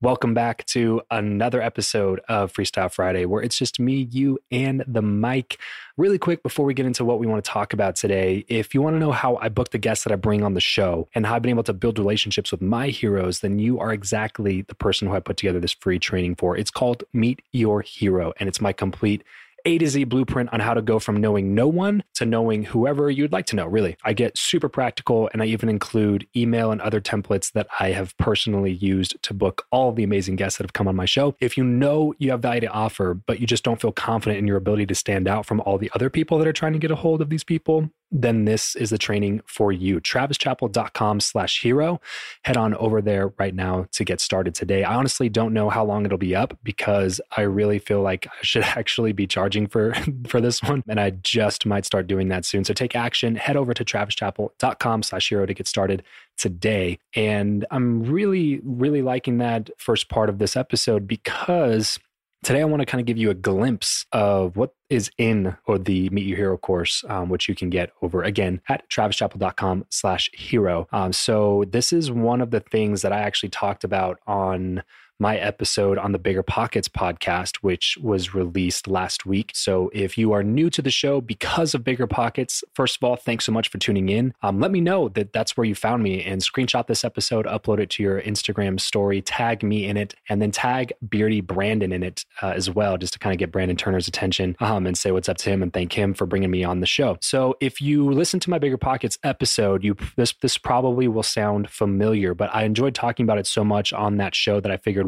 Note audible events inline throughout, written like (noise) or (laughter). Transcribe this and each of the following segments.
Welcome back to another episode of Freestyle Friday, where it's just me, you, and the mic. Really quick before we get into what we want to talk about today, if you want to know how I book the guests that I bring on the show and how I've been able to build relationships with my heroes, then you are exactly the person who I put together this free training for. It's called Meet Your Hero, and it's my complete a to Z blueprint on how to go from knowing no one to knowing whoever you'd like to know, really. I get super practical and I even include email and other templates that I have personally used to book all the amazing guests that have come on my show. If you know you have value to offer, but you just don't feel confident in your ability to stand out from all the other people that are trying to get a hold of these people, then this is the training for you. TravisChappell.com slash hero. Head on over there right now to get started today. I honestly don't know how long it'll be up because I really feel like I should (laughs) actually be charging for, (laughs) for this one. And I just might start doing that soon. So take action. Head over to TravisChappell.com slash hero to get started today. And I'm really, really liking that first part of this episode because Today, I want to kind of give you a glimpse of what is in or the Meet Your Hero course, um, which you can get over again at travischappell.com slash hero. Um, so this is one of the things that I actually talked about on my episode on the Bigger Pockets podcast, which was released last week. So if you are new to the show because of Bigger Pockets, first of all, thanks so much for tuning in. Um, let me know that that's where you found me and screenshot this episode, upload it to your Instagram story, tag me in it, and then tag Beardy Brandon in it uh, as well, just to kind of get Brandon Turner's attention um, and say what's up to him and thank him for bringing me on the show. So if you listen to my Bigger Pockets episode, you this this probably will sound familiar, but I enjoyed talking about it so much on that show that I figured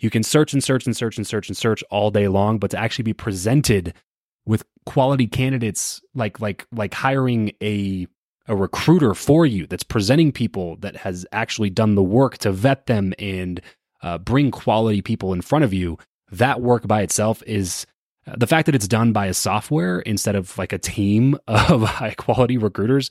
You can search and search and search and search and search all day long, but to actually be presented with quality candidates like like like hiring a a recruiter for you that's presenting people that has actually done the work to vet them and uh, bring quality people in front of you that work by itself is uh, the fact that it's done by a software instead of like a team (laughs) of high quality recruiters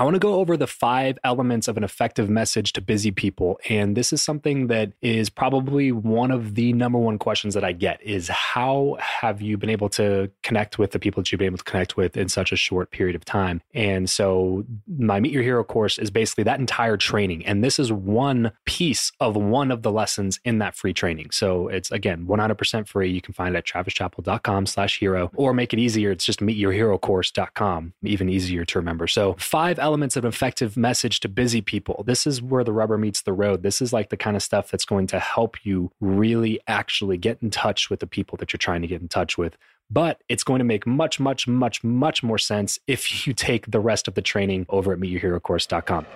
I want to go over the five elements of an effective message to busy people. And this is something that is probably one of the number one questions that I get is how have you been able to connect with the people that you've been able to connect with in such a short period of time? And so my Meet Your Hero course is basically that entire training. And this is one piece of one of the lessons in that free training. So it's again 100% free. You can find it at travischappell.com slash hero or make it easier. It's just meetyourherocourse.com, even easier to remember. So five elements of effective message to busy people. This is where the rubber meets the road. This is like the kind of stuff that's going to help you really actually get in touch with the people that you're trying to get in touch with. But it's going to make much, much, much, much more sense if (laughs) you take the rest of the training over at meetyourherocourse.com.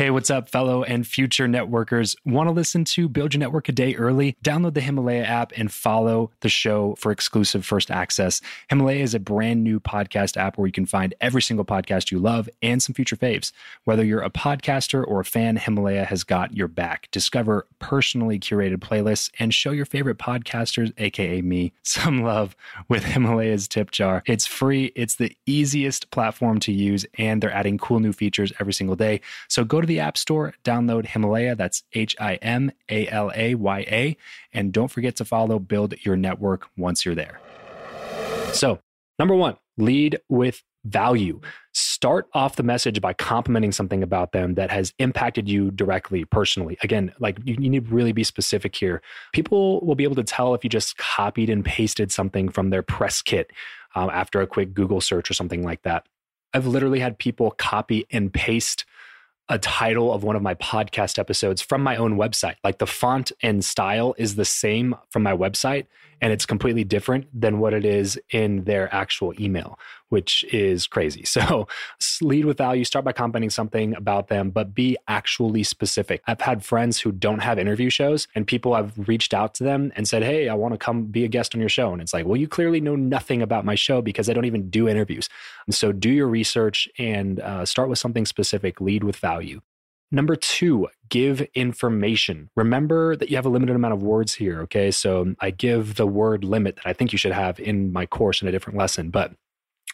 Hey, what's up, fellow and future networkers? Want to listen to Build Your Network a day early? Download the Himalaya app and follow the show for exclusive first access. Himalaya is a brand new podcast app where you can find every single podcast you love and some future faves. Whether you're a podcaster or a fan, Himalaya has got your back. Discover personally curated playlists and show your favorite podcasters, aka me, some love with Himalaya's tip jar. It's free, it's the easiest platform to use, and they're adding cool new features every single day. So go to the App Store, download Himalaya, that's H I M A L A Y A, and don't forget to follow Build Your Network once you're there. So, number one, lead with value. Start off the message by complimenting something about them that has impacted you directly, personally. Again, like you, you, need to really be specific here. People will be able to tell if you just copied and pasted something from their press kit um, after a quick Google search or something like that. I've literally had people copy and paste a title of one of my podcast episodes from my own website. Like the font and style is the same from my website and it's completely different than what it is in their actual email, which is crazy. So lead with value, start by commenting something about them, but be actually specific. I've had friends who don't have interview shows and people have reached out to them and said, Hey, I want to come be a guest on your show. And it's like, well, you clearly know nothing about my show because I don't even do interviews. And so do your research and uh, start with something specific, lead with value. Number two, give information. Remember that you have a limited amount of words here. Okay. So I give the word limit that I think you should have in my course in a different lesson. But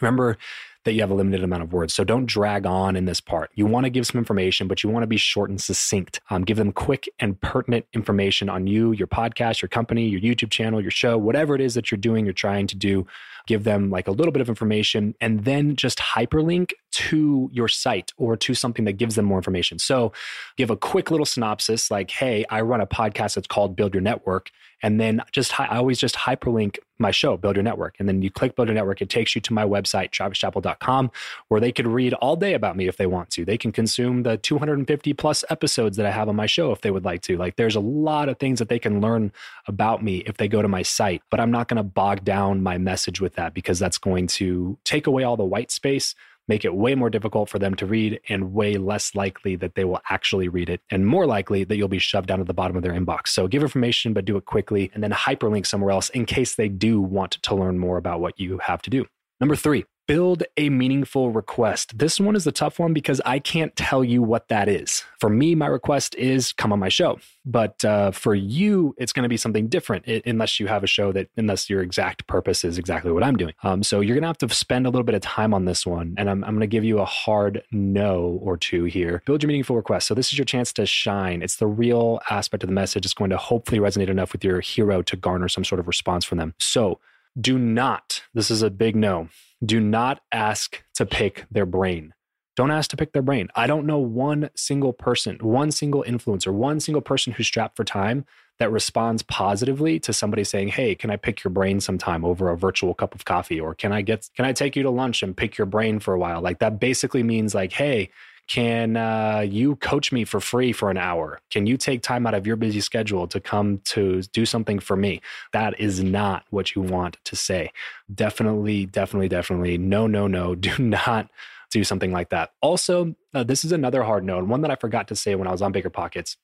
remember that you have a limited amount of words. So don't drag on in this part. You want to give some information, but you want to be short and succinct. Um, give them quick and pertinent information on you, your podcast, your company, your YouTube channel, your show, whatever it is that you're doing, you're trying to do give them like a little bit of information, and then just hyperlink to your site or to something that gives them more information. So give a quick little synopsis like, hey, I run a podcast that's called Build Your Network. And then just, I always just hyperlink my show, Build Your Network. And then you click Build Your Network, it takes you to my website, travischappell.com, where they could read all day about me if they want to. They can consume the 250 plus episodes that I have on my show if they would like to. Like there's a lot of things that they can learn about me if they go to my site, but I'm not going to bog down my message with that because that's going to take away all the white space, make it way more difficult for them to read, and way less likely that they will actually read it, and more likely that you'll be shoved down to the bottom of their inbox. So give information, but do it quickly, and then hyperlink somewhere else in case they do want to learn more about what you have to do. Number three, build a meaningful request. This one is the tough one because I can't tell you what that is. For me, my request is come on my show. But uh, for you, it's going to be something different it, unless you have a show that, unless your exact purpose is exactly what I'm doing. Um, so you're going to have to spend a little bit of time on this one. And I'm, I'm going to give you a hard no or two here. Build your meaningful request. So this is your chance to shine. It's the real aspect of the message. It's going to hopefully resonate enough with your hero to garner some sort of response from them. So do not, this is a big no, do not ask to pick their brain. Don't ask to pick their brain. I don't know one single person, one single influencer, one single person who's strapped for time that responds positively to somebody saying, "Hey, can I pick your brain sometime over a virtual cup of coffee or can I get can I take you to lunch and pick your brain for a while?" Like that basically means like, "Hey, can uh, you coach me for free for an hour? Can you take time out of your busy schedule to come to do something for me? That is not what you want to say. Definitely, definitely, definitely. No, no, no. (laughs) Do not do something like that. Also, uh, this is another hard note, one that I forgot to say when I was on Bigger Pockets.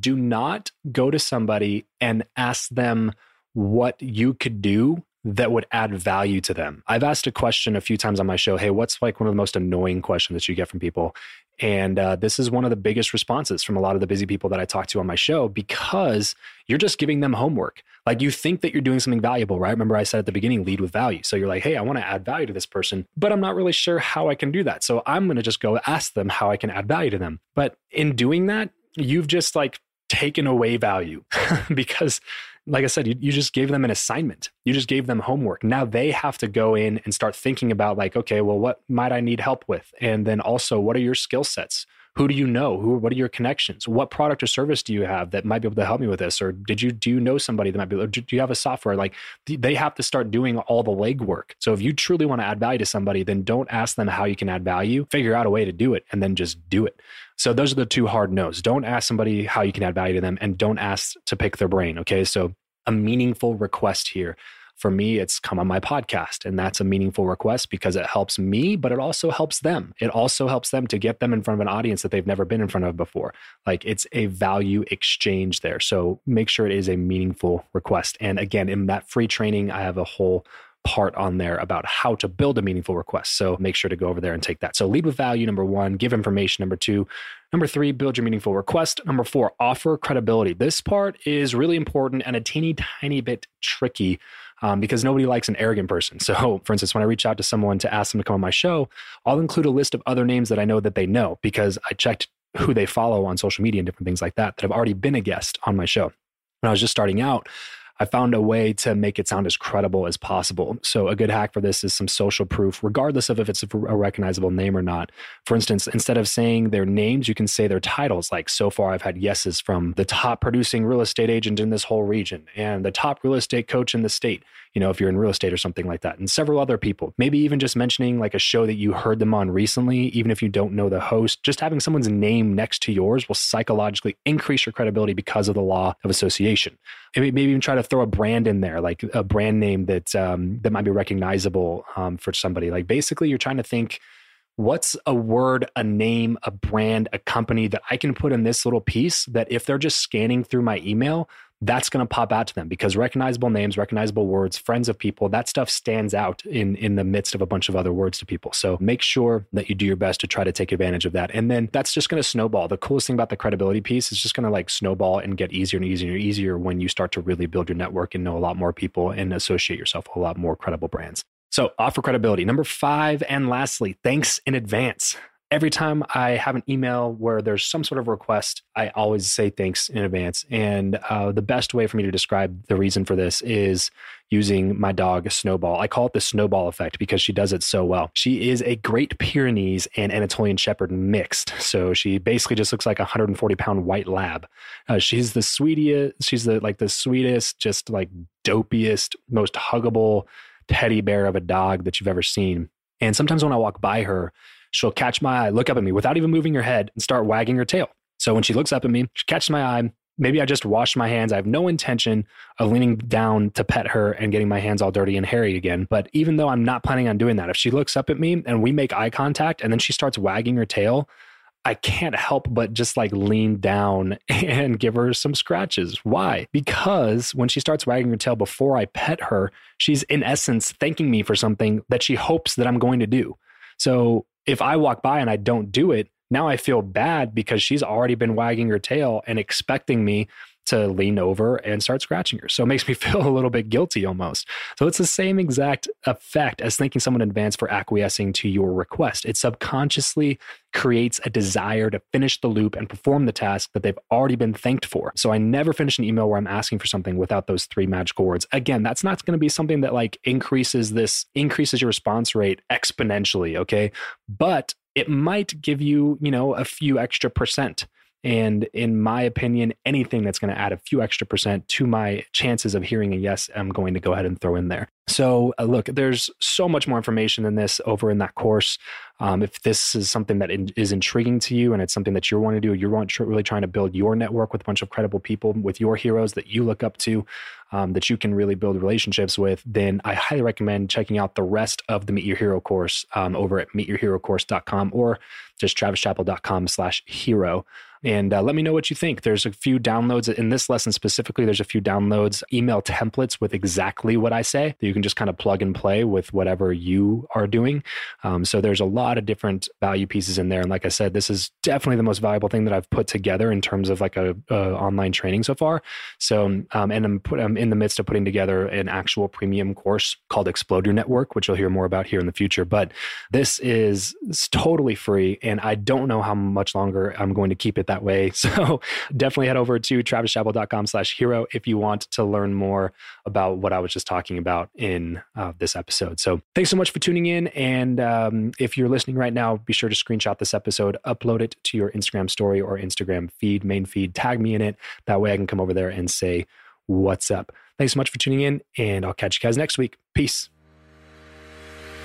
Do not go to somebody and ask them what you could do that would add value to them. I've asked a question a few times on my show Hey, what's like one of the most annoying questions that you get from people? And uh, this is one of the biggest responses from a lot of the busy people that I talk to on my show because you're just giving them homework. Like you think that you're doing something valuable, right? Remember, I said at the beginning, lead with value. So you're like, hey, I want to add value to this person, but I'm not really sure how I can do that. So I'm going to just go ask them how I can add value to them. But in doing that, you've just like taken away value (laughs) because like I said, you, you just gave them an assignment. You just gave them homework. Now they have to go in and start thinking about, like, okay, well, what might I need help with? And then also, what are your skill sets? Who do you know? Who? What are your connections? What product or service do you have that might be able to help me with this? Or did you do you know somebody that might be? Or do you have a software? Like they have to start doing all the legwork. So if you truly want to add value to somebody, then don't ask them how you can add value. Figure out a way to do it, and then just do it. So those are the two hard no's. Don't ask somebody how you can add value to them and don't ask to pick their brain. Okay. So a meaningful request here. For me, it's come on my podcast. And that's a meaningful request because it helps me, but it also helps them. It also helps them to get them in front of an audience that they've never been in front of before. Like it's a value exchange there. So make sure it is a meaningful request. And again, in that free training, I have a whole part on there about how to build a meaningful request. So make sure to go over there and take that. So lead with value, number one, give information, number two. Number three, build your meaningful request. Number four, offer credibility. This part is really important and a teeny tiny bit tricky um, because nobody likes an arrogant person. (laughs) So, for instance, when I reach out to someone to ask them to come on my show, I'll include a list of other names that I know that they know because I checked who they follow on social media and different things like that that have already been a guest on my show. When I was just starting out, I found a way to make it sound as credible as possible. So, a good hack for this is some social proof, regardless of if it's a recognizable name or not. For instance, instead of saying their names, you can say their titles. Like, so far, I've had yeses from the top producing real estate agent in this whole region and the top real estate coach in the state you know, if you're in real estate or something like that, and several other people. Maybe even just mentioning like a show that you heard them on recently, even if you don't know the host, just having someone's name next to yours will psychologically increase your credibility because of the law of association. Maybe even try to throw a brand in there, like a brand name that um, that might be recognizable um, for somebody. Like basically, you're trying to think what's a word, a name, a brand, a company that I can put in this little piece that if they're just scanning through my email, that's going to pop out to them because recognizable names, recognizable words, friends of people, that stuff stands out in in the midst of a bunch of other words to people. So make sure that you do your best to try to take advantage of that. And then that's just going to snowball. The coolest thing about the credibility piece is just going to like snowball and get easier and easier and easier when you start to really build your network and know a lot more people and associate yourself with a lot more credible brands. So offer credibility. Number 5 and lastly, thanks in advance every time I have an email where there's some sort of request, I always say thanks in advance. And uh, the best way for me to describe the reason for this is using my dog, Snowball. I call it the snowball effect because she does it so well. She is a Great Pyrenees and Anatolian Shepherd mixed. So she basically just looks like a 140 pound white lab. Uh, she's the sweetest, she's the like the sweetest, just like dopiest, most huggable teddy bear of a dog that you've ever seen. And sometimes when I walk by her, she'll catch my eye, look up at me without even moving her head, and start wagging her tail. So when she looks up at me, she catches my eye. Maybe I just wash my hands. I have no intention of leaning down to pet her and getting my hands all dirty and hairy again. But even though I'm not planning on doing that, if she looks up at me and we make eye contact and then she starts wagging her tail, I can't help but just like lean down (laughs) and give her some scratches. Why? Because when she starts wagging her tail before I pet her, she's in essence thanking me for something that she hopes that I'm going to do. So if I walk by and I don't do it, now I feel bad because she's already been wagging her tail and expecting me to lean over and start scratching her. So it makes me (laughs) feel a little bit guilty almost. So it's the same exact effect as thanking someone in advance for acquiescing to your request. It subconsciously creates a desire to finish the loop and perform the task that they've already been thanked for. So I never finish an email where I'm asking for something without those three magical words. Again, that's not going to be something that like increases this increases your response rate exponentially, okay? But it might give you, you know, a few extra percent and in my opinion, anything that's going to add a few extra percent to my chances of hearing a yes, I'm going to go ahead and throw in there. So, uh, look, there's so much more information than this over in that course. Um, if this is something that in, is intriguing to you and it's something that you're wanting to do, you're want, really trying to build your network with a bunch of credible people, with your heroes that you look up to, um, that you can really build relationships with, then I highly recommend checking out the rest of the Meet Your Hero course um, over at meetyourherocourse.com or just travischappell.com slash hero and uh, let me know what you think. There's a few downloads in this lesson specifically. There's a few downloads, email templates with exactly what I say that you can just kind of plug and play with whatever you are doing. Um, so there's a lot of different value pieces in there. And like I said, this is definitely the most valuable thing that I've put together in terms of like a, a online training so far. So um, and I'm, put, I'm in the midst of putting together an actual premium course called Explode Your Network, which you'll hear more about here in the future. But this is totally free, and I don't know how much longer I'm going to keep it that that way. (laughs) So definitely head over to travischappell.com slash hero if you want to learn more about what I was just talking about in uh, this episode. So thanks so much for tuning in. And um, if you're listening right now, be sure to screenshot this episode, upload it to your Instagram story or Instagram feed, main feed, tag me in it. That way I can come over there and say, what's up. Thanks so much for tuning in, and I'll catch you guys next week. Peace.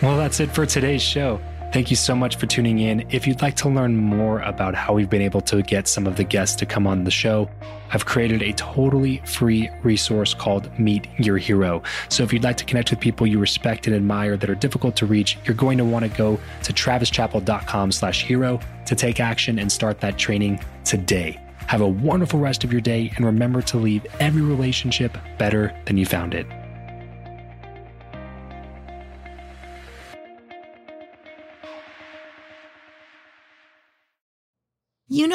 Well, that's it for today's show. Thank you so much for tuning in. If you'd like to learn more about how we've been able to get some of the guests to come on the show, I've created a totally free resource called Meet Your Hero. So if you'd like to connect with people you respect and admire that are difficult to reach, you're going to want to go to travischappell.com slash hero to take action and start that training today. Have a wonderful rest of your day and remember to leave every relationship better than you found it.